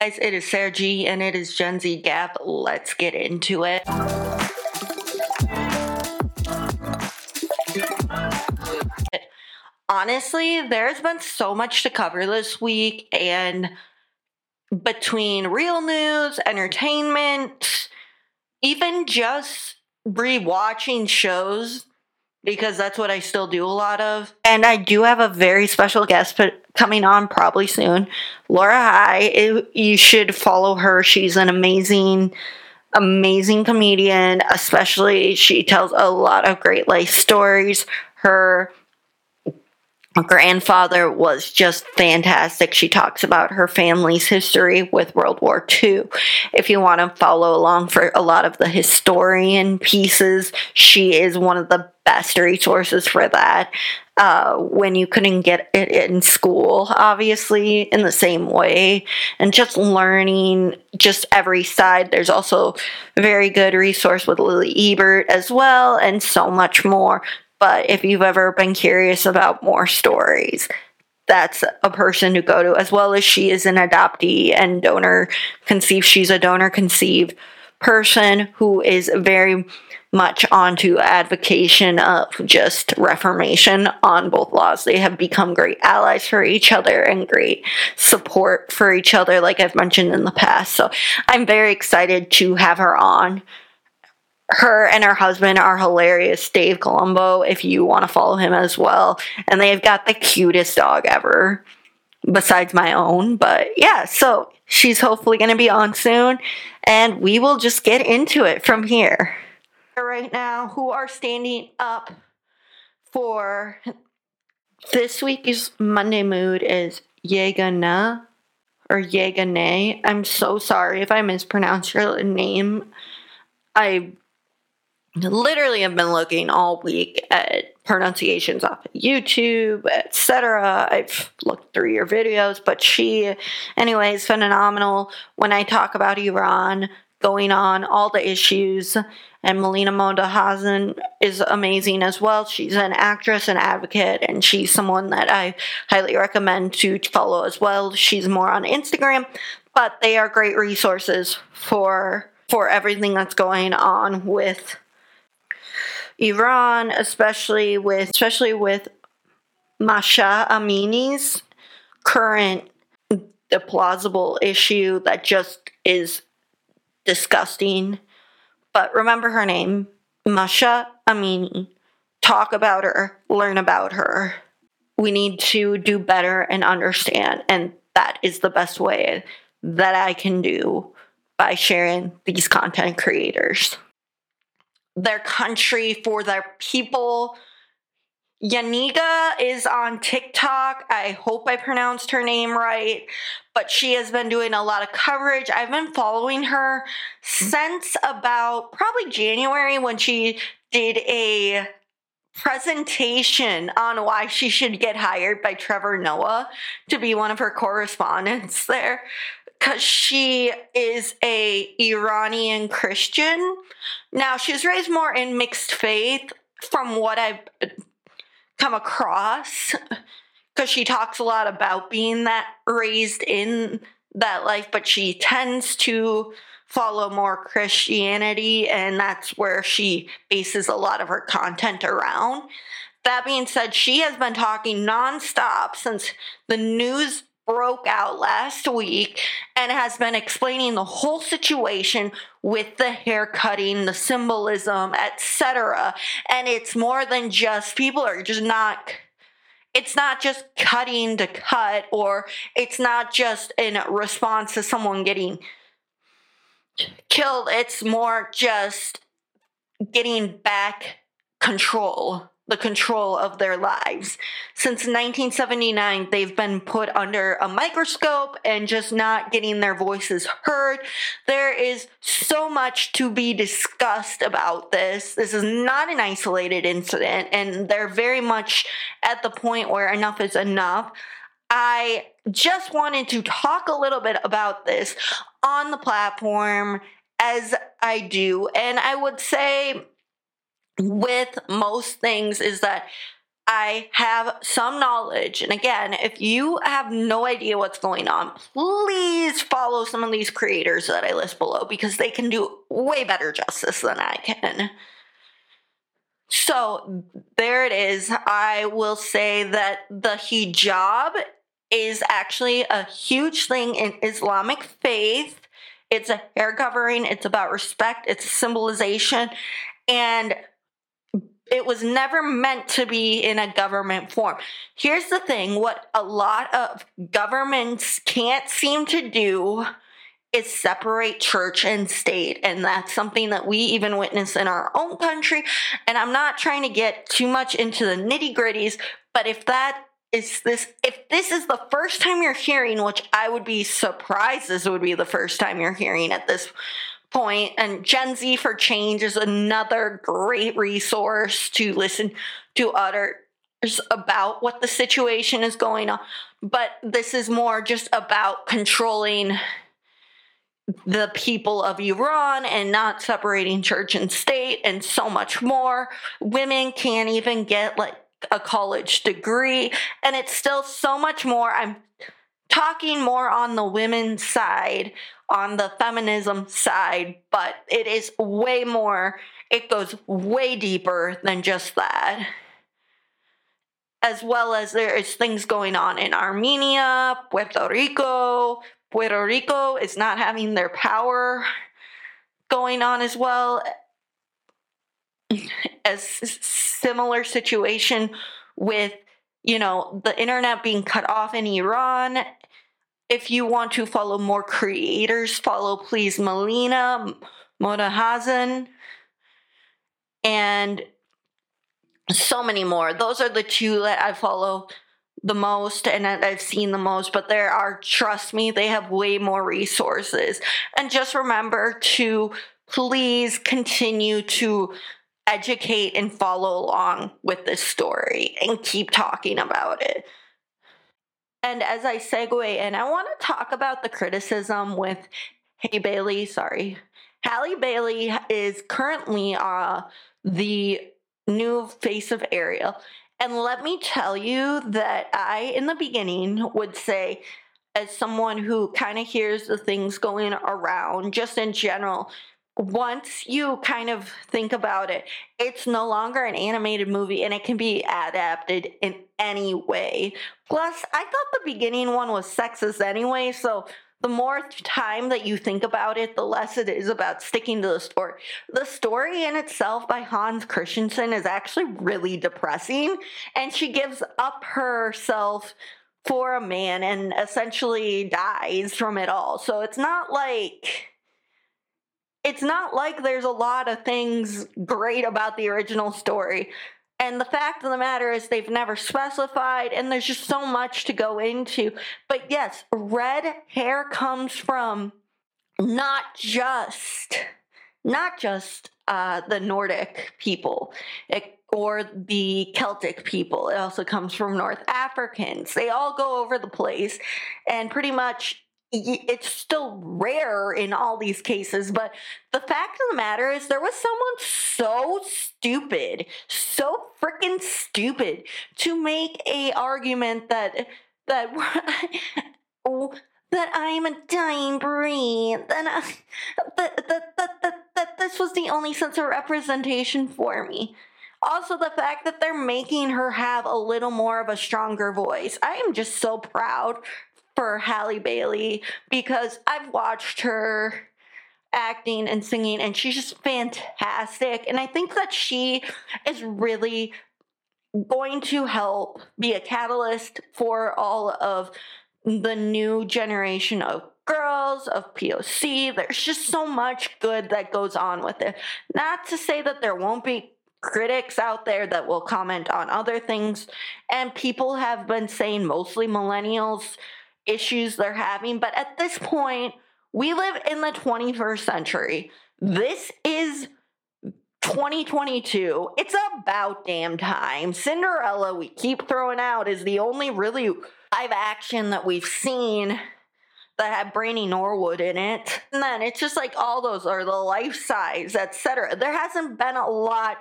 Guys, it is G and it is Gen Z Gab. Let's get into it. Honestly, there's been so much to cover this week, and between real news, entertainment, even just rewatching shows because that's what I still do a lot of. And I do have a very special guest coming on probably soon. Laura High, you should follow her. She's an amazing amazing comedian, especially she tells a lot of great life stories. Her grandfather was just fantastic. She talks about her family's history with World War II. If you want to follow along for a lot of the historian pieces, she is one of the best resources for that. Uh, when you couldn't get it in school, obviously, in the same way, and just learning just every side. There's also a very good resource with Lily Ebert as well, and so much more. But if you've ever been curious about more stories, that's a person to go to, as well as she is an adoptee and donor conceived. She's a donor conceived person who is very much onto advocation of just reformation on both laws. They have become great allies for each other and great support for each other, like I've mentioned in the past. So I'm very excited to have her on her and her husband are hilarious. Dave Colombo, if you want to follow him as well. And they've got the cutest dog ever, besides my own. But yeah, so she's hopefully going to be on soon. And we will just get into it from here. Right now, who are standing up for this week's Monday mood is Yegana or Yegane. I'm so sorry if I mispronounce your name. I literally have been looking all week at pronunciations off of YouTube, etc. I've looked through your videos, but she, anyways, phenomenal. When I talk about Iran going on, all the issues, and Melina Modahazen is amazing as well. She's an actress and advocate, and she's someone that I highly recommend to follow as well. She's more on Instagram, but they are great resources for for everything that's going on with Iran, especially with especially with Mahsa Amini's current the plausible issue that just is disgusting. But remember her name, Mahsa Amini. Talk about her, learn about her. We need to do better and understand, and that is the best way that I can do by sharing these content creators their country, for their people. Yaniga is on TikTok. I hope I pronounced her name right, but she has been doing a lot of coverage. I've been following her since about probably January when she did a presentation on why she should get hired by Trevor Noah to be one of her correspondents there because she is a Iranian Christian. Now she's raised more in mixed faith, from what I've uh, come across, because she talks a lot about being that raised in that life, but she tends to follow more Christianity, and that's where she bases a lot of her content around. That being said, she has been talking nonstop since the news broke out last week and has been explaining the whole situation with the hair cutting, the symbolism, etc. And it's more than just people are just not it's not just cutting to cut or it's not just in response to someone getting killed. It's more just getting back control the control of their lives. Since 1979, they've been put under a microscope and just not getting their voices heard. There is so much to be discussed about this. This is not an isolated incident, and they're very much at the point where enough is enough. I just wanted to talk a little bit about this on the platform as I do, and I would say with most things is that I have some knowledge. And again, if you have no idea what's going on, please follow some of these creators that I list below because they can do way better justice than I can. So there it is. I will say that the hijab is actually a huge thing in Islamic faith. It's a hair covering, it's about respect, it's a symbolization. And it was never meant to be in a government form. Here's the thing what a lot of governments can't seem to do is separate church and state. And that's something that we even witness in our own country. And I'm not trying to get too much into the nitty gritties, but if that is this, if this is the first time you're hearing, which I would be surprised this would be the first time you're hearing at this point, and Gen Z for Change is another great resource to listen to others about what the situation is going on. But this is more just about controlling the people of Iran and not separating church and state and so much more. Women can't even get like a college degree, and it's still so much more. I'm talking more on the women's side, on the feminism side, but it is way more, it goes way deeper than just that. As well as there is things going on in Armenia, Puerto Rico. Puerto Rico is not having their power going on as well as similar situation with you know the internet being cut off in Iran. If you want to follow more creators, follow please Melina Modahazen and so many more. Those are the two that I follow the most and I've seen the most, but there are, trust me, they have way more resources. And just remember to please continue to educate and follow along with this story and keep talking about it. And as I segue in, I want to talk about the criticism with Hey Bailey, sorry. Halle Bailey is currently uh, the new face of Ariel. And let me tell you that I, in the beginning, would say, as someone who kind of hears the things going around, just in general, once you kind of think about it, it's no longer an animated movie and it can be adapted in any way. Plus, I thought the beginning one was sexist anyway, so the more time that you think about it, the less it is about sticking to the story. The story in itself by Hans Christensen is actually really depressing, and she gives up herself for a man and essentially dies from it all. So it's not like it's not like there's a lot of things great about the original story. And the fact of the matter is, they've never specified, and there's just so much to go into. But yes, red hair comes from not just, not just uh, the Nordic people it, or the Celtic people. It also comes from North Africans. They all go over the place, and pretty much it's still rare in all these cases, but the fact of the matter is there was someone so stupid, so freaking stupid to make a argument that that oh, that I am a dying breed, that, that, that, that, that, that this was the only sense of representation for me. Also, the fact that they're making her have a little more of a stronger voice. I am just so proud for Halle Bailey because I've watched her acting and singing and she's just fantastic and I think that she is really going to help be a catalyst for all of the new generation of girls of POC. There's just so much good that goes on with it. Not to say that there won't be critics out there that will comment on other things and people have been saying mostly millennials issues they're having. But at this point, we live in the 21st century. This is 2022. It's about damn time. Cinderella, we keep throwing out, is the only really live action that we've seen that had Brandy Norwood in it. And then it's just like all those are the life size, etc. There hasn't been a lot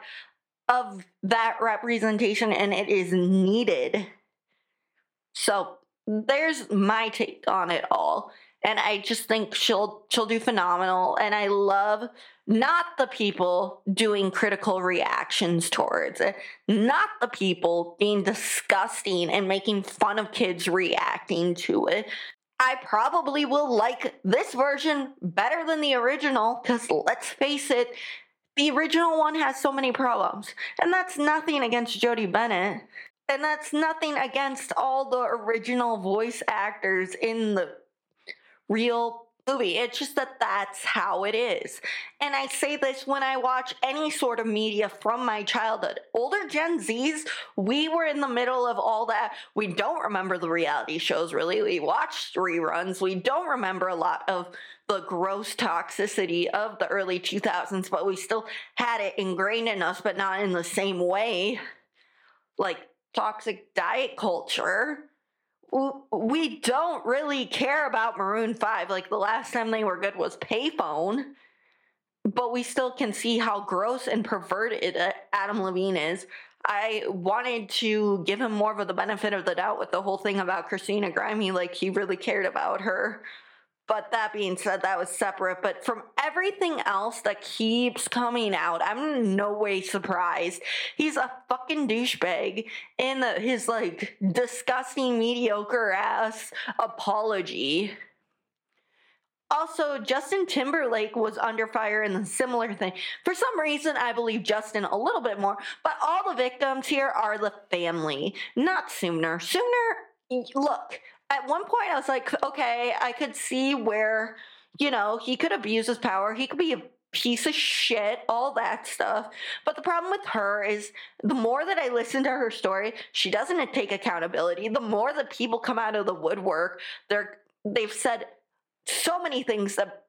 of that representation and it is needed. So there's my take on it all and I just think she'll she'll do phenomenal. And I love not the people doing critical reactions towards it, not the people being disgusting and making fun of kids reacting to it. I probably will like this version better than the original because let's face it, the original one has so many problems. And that's nothing against Jodie Bennett. And that's nothing against all the original voice actors in the real movie. It's just that that's how it is. And I say this when I watch any sort of media from my childhood. Older Gen Zs, we were in the middle of all that. We don't remember the reality shows really. We watched reruns. We don't remember a lot of the gross toxicity of the early 2000s, but we still had it ingrained in us, but not in the same way. Like toxic diet culture we don't really care about Maroon 5. Like the last time they were good was Payphone. But we still can see how gross and perverted uh, Adam Levine is. I wanted to give him more of the benefit of the doubt with the whole thing about Christina Grimmie. Like he really cared about her. But that being said, that was separate. But from everything else that keeps coming out, I'm in no way surprised. He's a fucking douchebag in his like disgusting, mediocre ass apology. Also, Justin Timberlake was under fire in a similar thing. For some reason, I believe Justin a little bit more, but all the victims here are the family, not Sumner. Sumner, look, at one point I was like, okay, I could see where, you know, he could abuse his power. He could be a piece of shit, all that stuff. But the problem with her is the more that I listen to her story, she doesn't take accountability. The more that people come out of the woodwork, they're they've said so many things that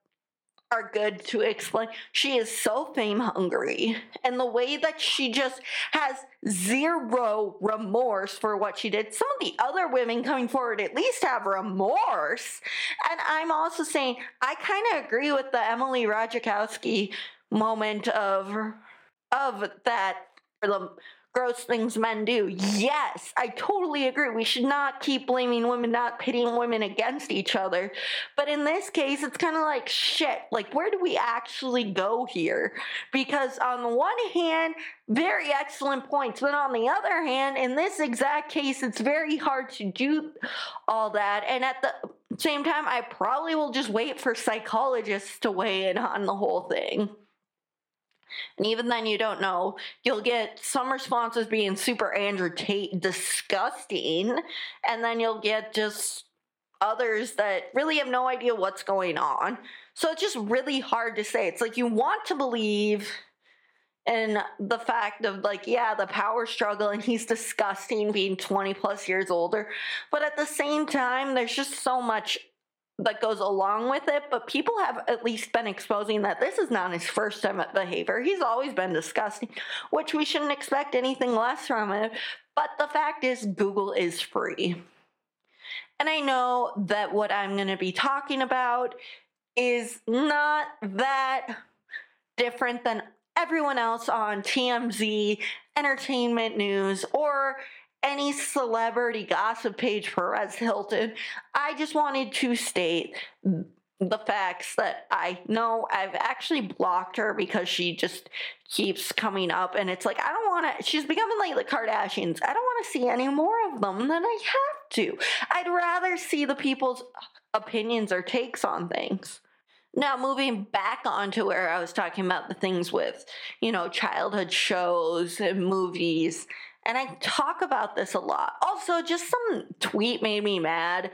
are good to explain. She is so fame hungry. And the way that she just has zero remorse for what she did. Some of the other women coming forward at least have remorse. And I'm also saying, I kind of agree with the Emily Ratajkowski moment of of that for the gross things men do. Yes, I totally agree. We should not keep blaming women, not pitting women against each other. But in this case, it's kind of like shit. Like, where do we actually go here? Because on the one hand, very excellent points. But on the other hand, in this exact case, it's very hard to do all that. And at the same time, I probably will just wait for psychologists to weigh in on the whole thing. And even then, you don't know. You'll get some responses being super Andrew Tate disgusting, and then you'll get just others that really have no idea what's going on. So it's just really hard to say. It's like you want to believe in the fact of like, yeah, the power struggle, and he's disgusting being 20 plus years older. But at the same time, there's just so much that goes along with it, but people have at least been exposing that this is not his first time at behavior. He's always been disgusting, which we shouldn't expect anything less from it. But the fact is, Google is free. And I know that what I'm going to be talking about is not that different than everyone else on TMZ, entertainment news, or any celebrity gossip page for Perez Hilton. I just wanted to state the facts that I know I've actually blocked her because she just keeps coming up and it's like I don't want to she's becoming like the Kardashians. I don't want to see any more of them than I have to. I'd rather see the people's opinions or takes on things. Now, moving back onto where I was talking about the things with, you know, childhood shows and movies and I talk about this a lot. Also, just some tweet made me mad.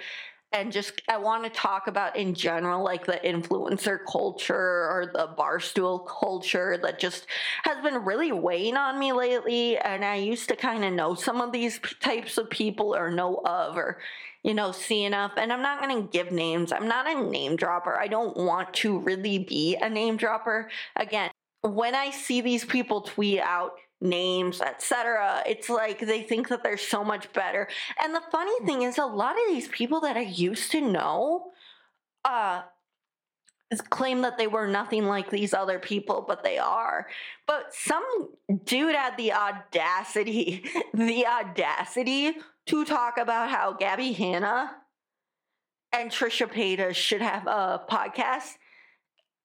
And just, I want to talk about in general, like the influencer culture or the barstool culture that just has been really weighing on me lately. And I used to kind of know some of these types of people or know of or, you know, see enough. And I'm not going to give names. I'm not a name dropper. I don't want to really be a name dropper. Again, when I see these people tweet out names, etc., it's like they think that they're so much better. And the funny thing is, a lot of these people that I used to know, uh, claim that they were nothing like these other people, but they are. But some dude had the audacity, the audacity to talk about how Gabby Hanna and Trisha Paytas should have a podcast.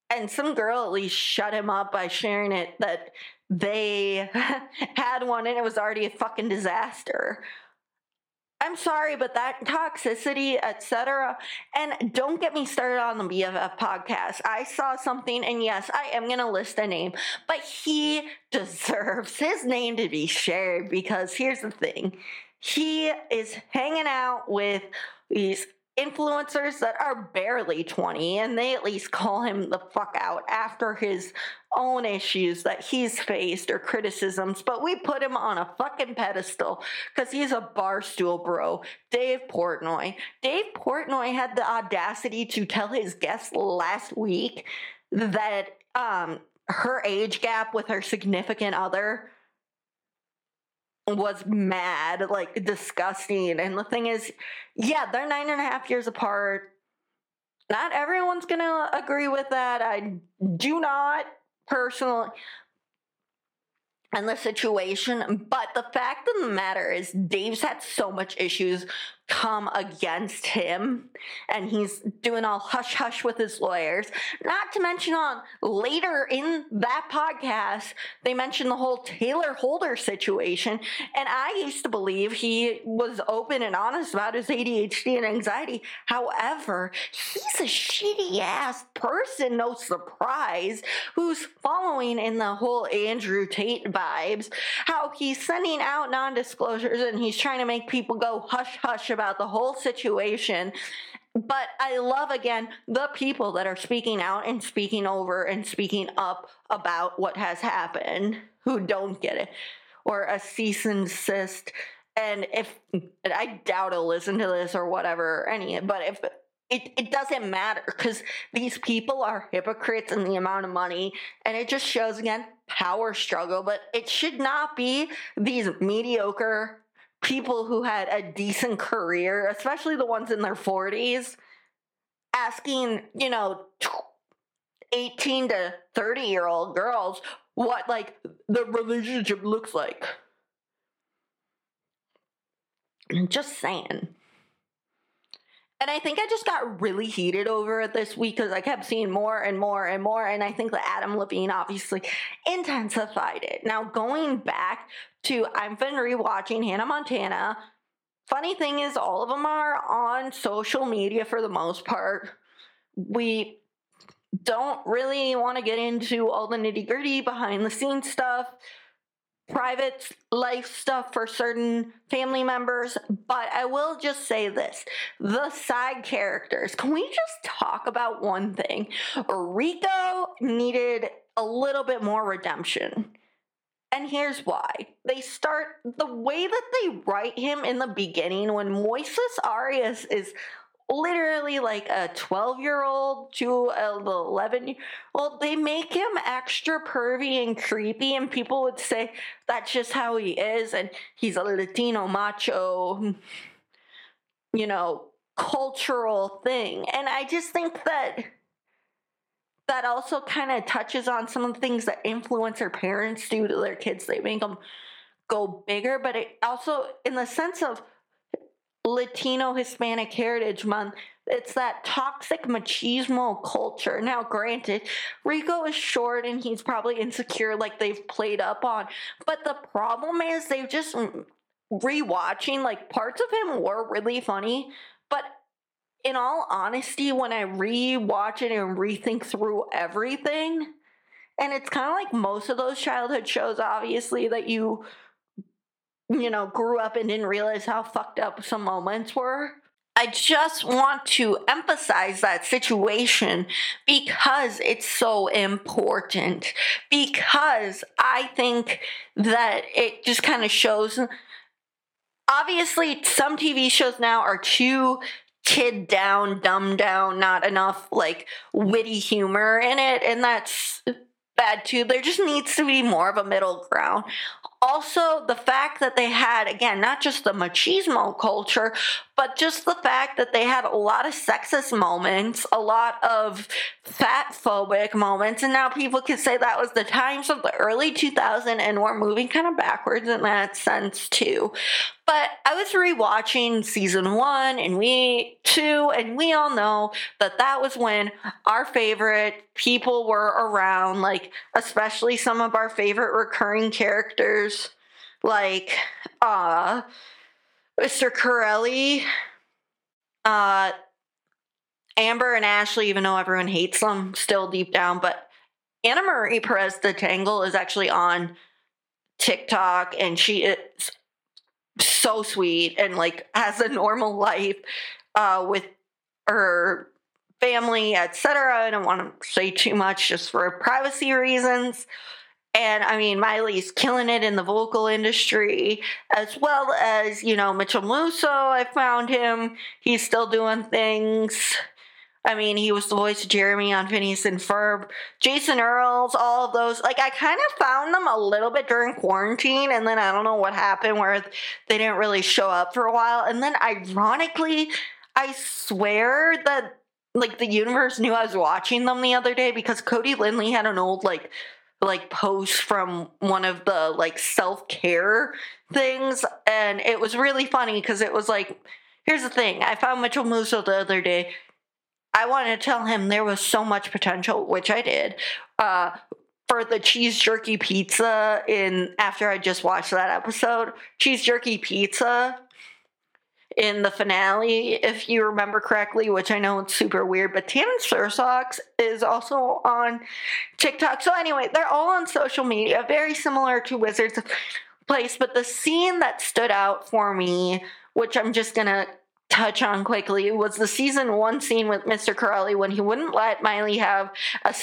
And some girl at least shut him up by sharing it that they had one and it was already a fucking disaster. I'm sorry, but that toxicity, etc. And don't get me started on the BFF podcast. I saw something, and yes, I am going to list a name, but he deserves his name to be shared because here's the thing he is hanging out with these influencers that are barely 20 and they at least call him the fuck out after his own issues that he's faced or criticisms but we put him on a fucking pedestal because he's a barstool bro. Dave portnoy. Dave portnoy had the audacity to tell his guests last week that um her age gap with her significant other was mad, like disgusting. And the thing is, yeah, they're nine and a half years apart. Not everyone's gonna agree with that. I do not personally and the situation. But the fact of the matter is, Dave's had so much issues come against him and he's doing all hush hush with his lawyers. Not to mention on later in that podcast they mentioned the whole taylor holder situation and i used to believe he was open and honest about his adhd and anxiety. However he's a shitty ass person no surprise who's following in the whole andrew tate vibes how he's sending out non-disclosures and he's trying to make people go hush hush about the whole situation. But I love again the people that are speaking out and speaking over and speaking up about what has happened who don't get it or a cease and desist. And if I doubt he'll listen to this or whatever, or any, but if it, it doesn't matter because these people are hypocrites in the amount of money and it just shows again power struggle but it should not be these mediocre people who had a decent career, especially the ones in their 40s, asking, you know, 18 to 30 year old girls what like the relationship looks like. Just saying. And I think I just got really heated over it this week because I kept seeing more and more and more. And I think that Adam Levine obviously intensified it. Now, going back to, I've been rewatching Hannah Montana. Funny thing is, all of them are on social media for the most part. We don't really want to get into all the nitty gritty behind the scenes stuff private life stuff for certain family members, but I will just say this the side characters. Can we just talk about one thing? Rico needed a little bit more redemption. And here's why. They start the way that they write him in the beginning when Moises Arias is literally like a 12 year old to an 11 well they make him extra pervy and creepy and people would say that's just how he is and he's a latino macho you know cultural thing. And i just think that that also kind of touches on some of the things that influencer parents do to their kids. They make them go bigger but it also in the sense of Latino Hispanic Heritage Month. It's that toxic machismo culture. Now, granted, Rico is short and he's probably insecure, like they've played up on. But the problem is, they've just rewatching, like parts of him were really funny. But in all honesty, when I rewatch it and rethink through everything, and it's kind of like most of those childhood shows, obviously, that you you know, grew up and didn't realize how fucked up some moments were. I just want to emphasize that situation because it's so important. Because I think that it just kind of shows. Obviously, some TV shows now are too kid down, dumb down, not enough like witty humor in it, and that's bad too. There just needs to be more of a middle ground also the fact that they had again not just the machismo culture but just the fact that they had a lot of sexist moments a lot of fat phobic moments and now people could say that was the times of the early 2000s and we're moving kind of backwards in that sense too but I was rewatching season one and we two, and we all know that that was when our favorite people were around, like, especially some of our favorite recurring characters, like, uh, Mr. Corelli, uh, Amber and Ashley, even though everyone hates them still deep down, but Anna Maria Perez de Tagle is actually on TikTok and she is so sweet and like has a normal life uh, with her family, etc. I don't want to say too much just for privacy reasons. And I mean, Miley's killing it in the vocal industry, as well as, you know, Mitchell Musso. I found him. He's still doing things. I mean, he was the voice of Jeremy on Phineas and Ferb. Jason Earles, all of those. Like, I kind of found them a little bit during quarantine, and then I don't know what happened where they didn't really show up for a while. And then, ironically, I swear that, like, the universe knew I was watching them the other day because Cody Linley had an old, like, like post from one of the like self-care things and it was really funny because it was like here's the thing i found mitchell musso the other day I wanted to tell him there was so much potential, which I did. Uh, for the cheese jerky pizza in after I just watched that episode, cheese jerky pizza in the finale, if you remember correctly, which I know it's super weird, but Tammin Sursok is also on TikTok. So anyway, they're all on social media, very similar to Wizards of Place, but the scene that stood out for me, which I'm just gonna touch on quickly was the season one scene with Mr. Corelli when he wouldn't let Miley have a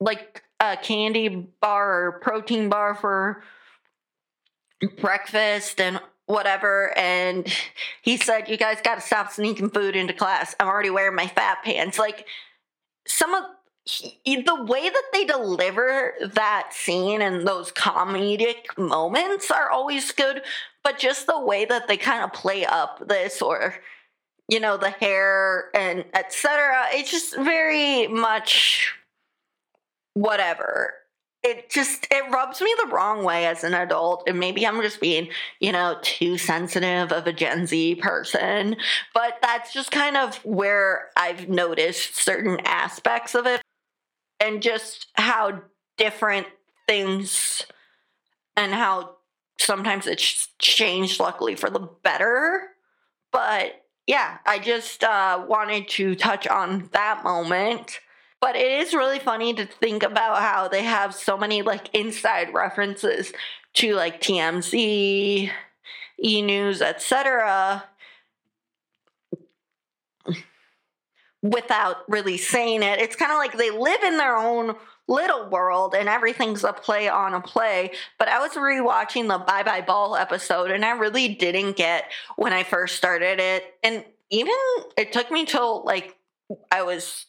like a candy bar or protein bar for breakfast and whatever and he said you guys got to stop sneaking food into class i'm already wearing my fat pants like some of he, the way that they deliver that scene and those comedic moments are always good but just the way that they kind of play up this or you know the hair and etc it's just very much whatever. It just it rubs me the wrong way as an adult and maybe i'm just being you know too sensitive of a gen z person but that's just kind of where i've noticed certain aspects of it and just how different things and how sometimes it's changed luckily for the better. But yeah i just uh, wanted to touch on that moment. But it is really funny to think about how they have so many like inside references to like tmz e news etc without really saying it it's kind of like they live in their own little world and everything's a play on a play. But I was rewatching the Bye Bye Ball episode and I really didn't get when I first started it. And even it took me till like I was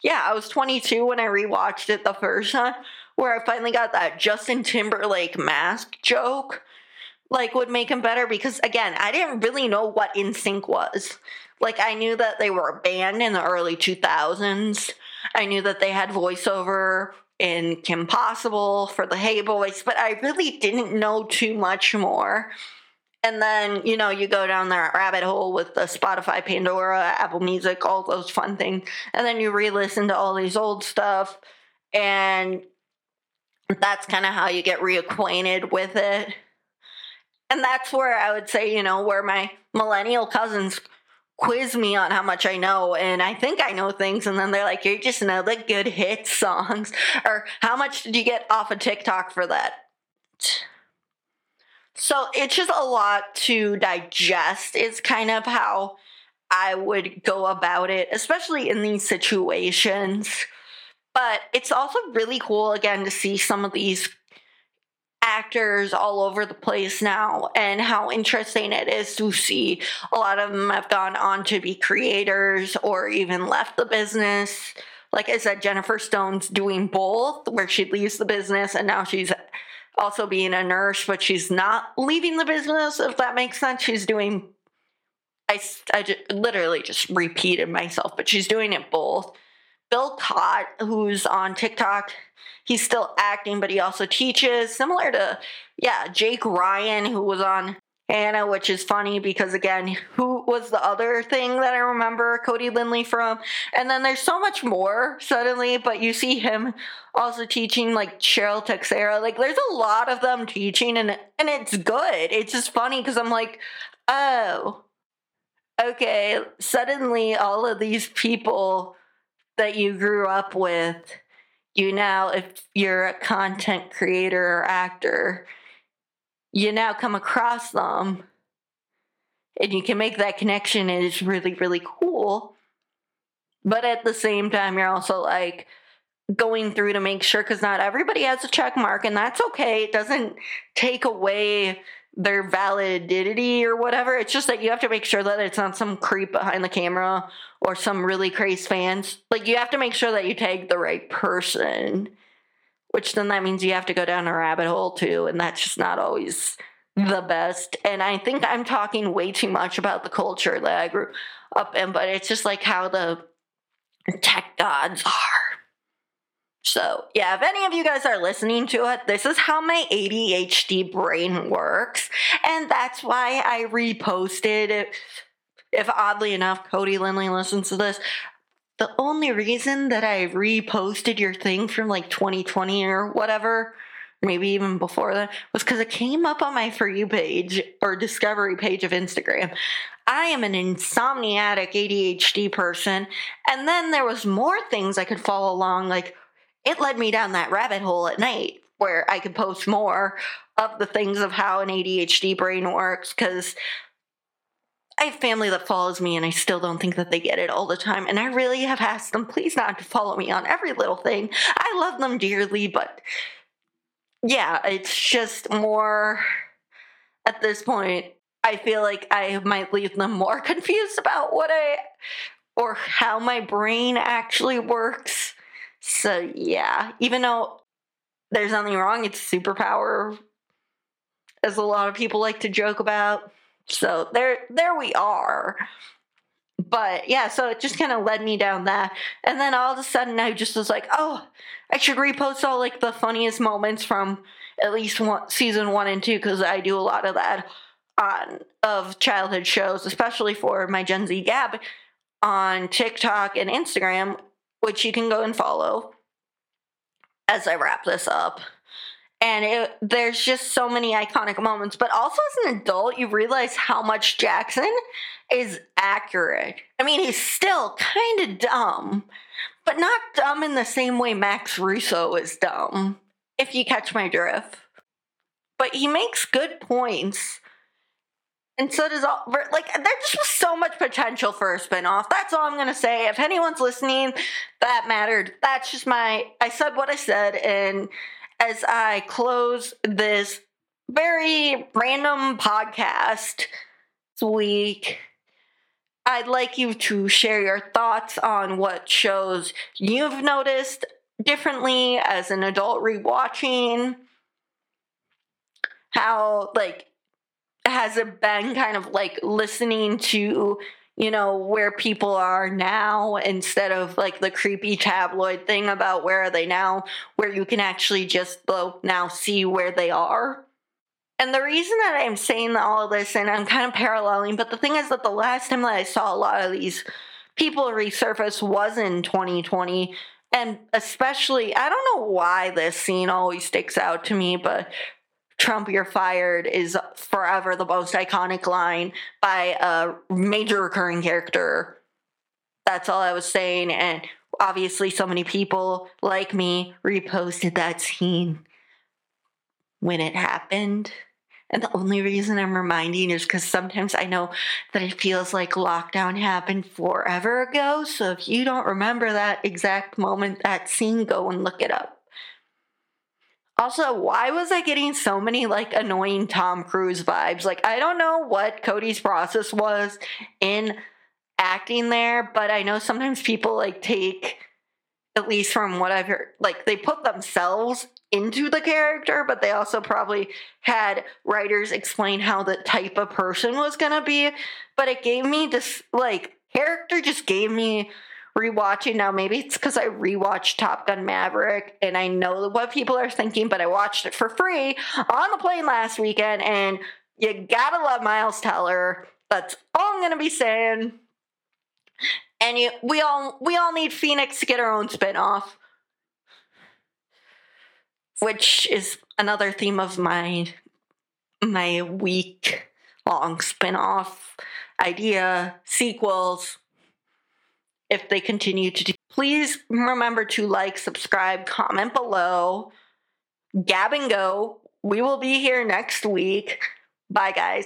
yeah, I was 22 when I rewatched it the first time, where I finally got that Justin Timberlake mask joke, like would make him better because again, I didn't really know what NSYNC was. Like I knew that they were a band in the early 2000s, I knew that they had voiceover in Kim Possible for the Hey Boys, but I really didn't know too much more. And then, you know, you go down that rabbit hole with the Spotify, Pandora, Apple Music, all those fun things. And then you re listen to all these old stuff. And that's kind of how you get reacquainted with it. And that's where I would say, you know, where my millennial cousins quiz me on how much I know, and I think I know things, and then they're like, "You just know the good hit songs," or "How much did you get off of TikTok for that?" So it's just a lot to digest. Is kind of how I would go about it, especially in these situations. But it's also really cool again to see some of these actors all over the place now and how interesting it is to see a lot of them have gone on to be creators or even left the business like I said, Jennifer Stone's doing both, where she leaves the business and now she's also being a nurse, but she's not leaving the business, if that makes sense. She's doing, I, I just, literally just repeated myself, but she's doing it both. Bill Cott, who's on TikTok, he's still acting, but he also teaches, similar to, yeah, Jake Ryan, who was on Hannah, which is funny because again, who was the other thing that I remember Cody Linley from? And then there's so much more suddenly, but you see him also teaching like Cheryl Texera. Like there's a lot of them teaching and and it's good. It's just funny because I'm like, oh, okay, suddenly all of these people that you grew up with, you now, if you're a content creator or actor, you now come across them and you can make that connection and it's really really cool. But at the same time you're also like going through to make sure because not everybody has a check mark and that's okay. It doesn't take away their validity or whatever it's just that you have to make sure that it's not some creep behind the camera or some really crazy fans like you have to make sure that you tag the right person which then that means you have to go down a rabbit hole too, and that's just not always the best. And I think I'm talking way too much about the culture that I grew up in, but it's just like how the tech gods are. So, yeah, if any of you guys are listening to it, this is how my ADHD brain works. And that's why I reposted. If oddly enough, Cody Linley listens to this, the only reason that I reposted your thing from like 2020 or whatever, maybe even before that, was because it came up on my For You page or discovery page of Instagram. I am an insomniatic ADHD person. And then there was more things I could follow along. Like it led me down that rabbit hole at night where I could post more of the things of how an ADHD brain works because I have family that follows me and I still don't think that they get it all the time. And I really have asked them, please not to follow me on every little thing. I love them dearly, but yeah, it's just more at this point. I feel like I might leave them more confused about what I or how my brain actually works. So yeah, even though there's nothing wrong, it's superpower, as a lot of people like to joke about. So there there we are. But yeah, so it just kind of led me down that. And then all of a sudden I just was like, oh, I should repost all like the funniest moments from at least one season one and two, because I do a lot of that on of childhood shows, especially for my Gen Z Gab on TikTok and Instagram, which you can go and follow as I wrap this up. And it, there's just so many iconic moments but also as an adult you realize how much jackson is accurate. I mean he's still kind of dumb but not dumb in the same way max russo is dumb if you catch my drift. But he makes good points and so does all like there's just was so much potential for a spinoff. That's all I'm gonna say. If anyone's listening, that mattered. That's just my I said what I said and as I close this very random podcast this week, I'd like you to share your thoughts on what shows you've noticed differently as an adult rewatching. How, like, has it been kind of like listening to you know, where people are now instead of like the creepy tabloid thing about where are they now, where you can actually just well, now see where they are. And the reason that I'm saying all of this, and I'm kind of paralleling, but the thing is that the last time that I saw a lot of these people resurface was in 2020. And especially, I don't know why this scene always sticks out to me, but Trump, you're fired is forever the most iconic line by a major recurring character. That's all I was saying. And obviously, so many people like me reposted that scene when it happened. And the only reason I'm reminding is because sometimes I know that it feels like lockdown happened forever ago. So if you don't remember that exact moment, that scene, go and look it up. Also, why was I getting so many like annoying Tom Cruise vibes? Like, I don't know what Cody's process was in acting there, but I know sometimes people like take at least from what I've heard, like they put themselves into the character, but they also probably had writers explain how the type of person was to be. But it gave me this, like, character just gave me rewatching now. Maybe it's because I rewatched Top Gun Maverick and I know what people are thinking, but I watched it for free on the plane last weekend, and you gotta love Miles Teller. That's all I'm gonna be saying. And you, we all we all need Phoenix to get our own spinoff which is another theme of my my week long spin-off idea sequels if they continue to do. please remember to like subscribe comment below. Gab and go. We will be here next week. Bye guys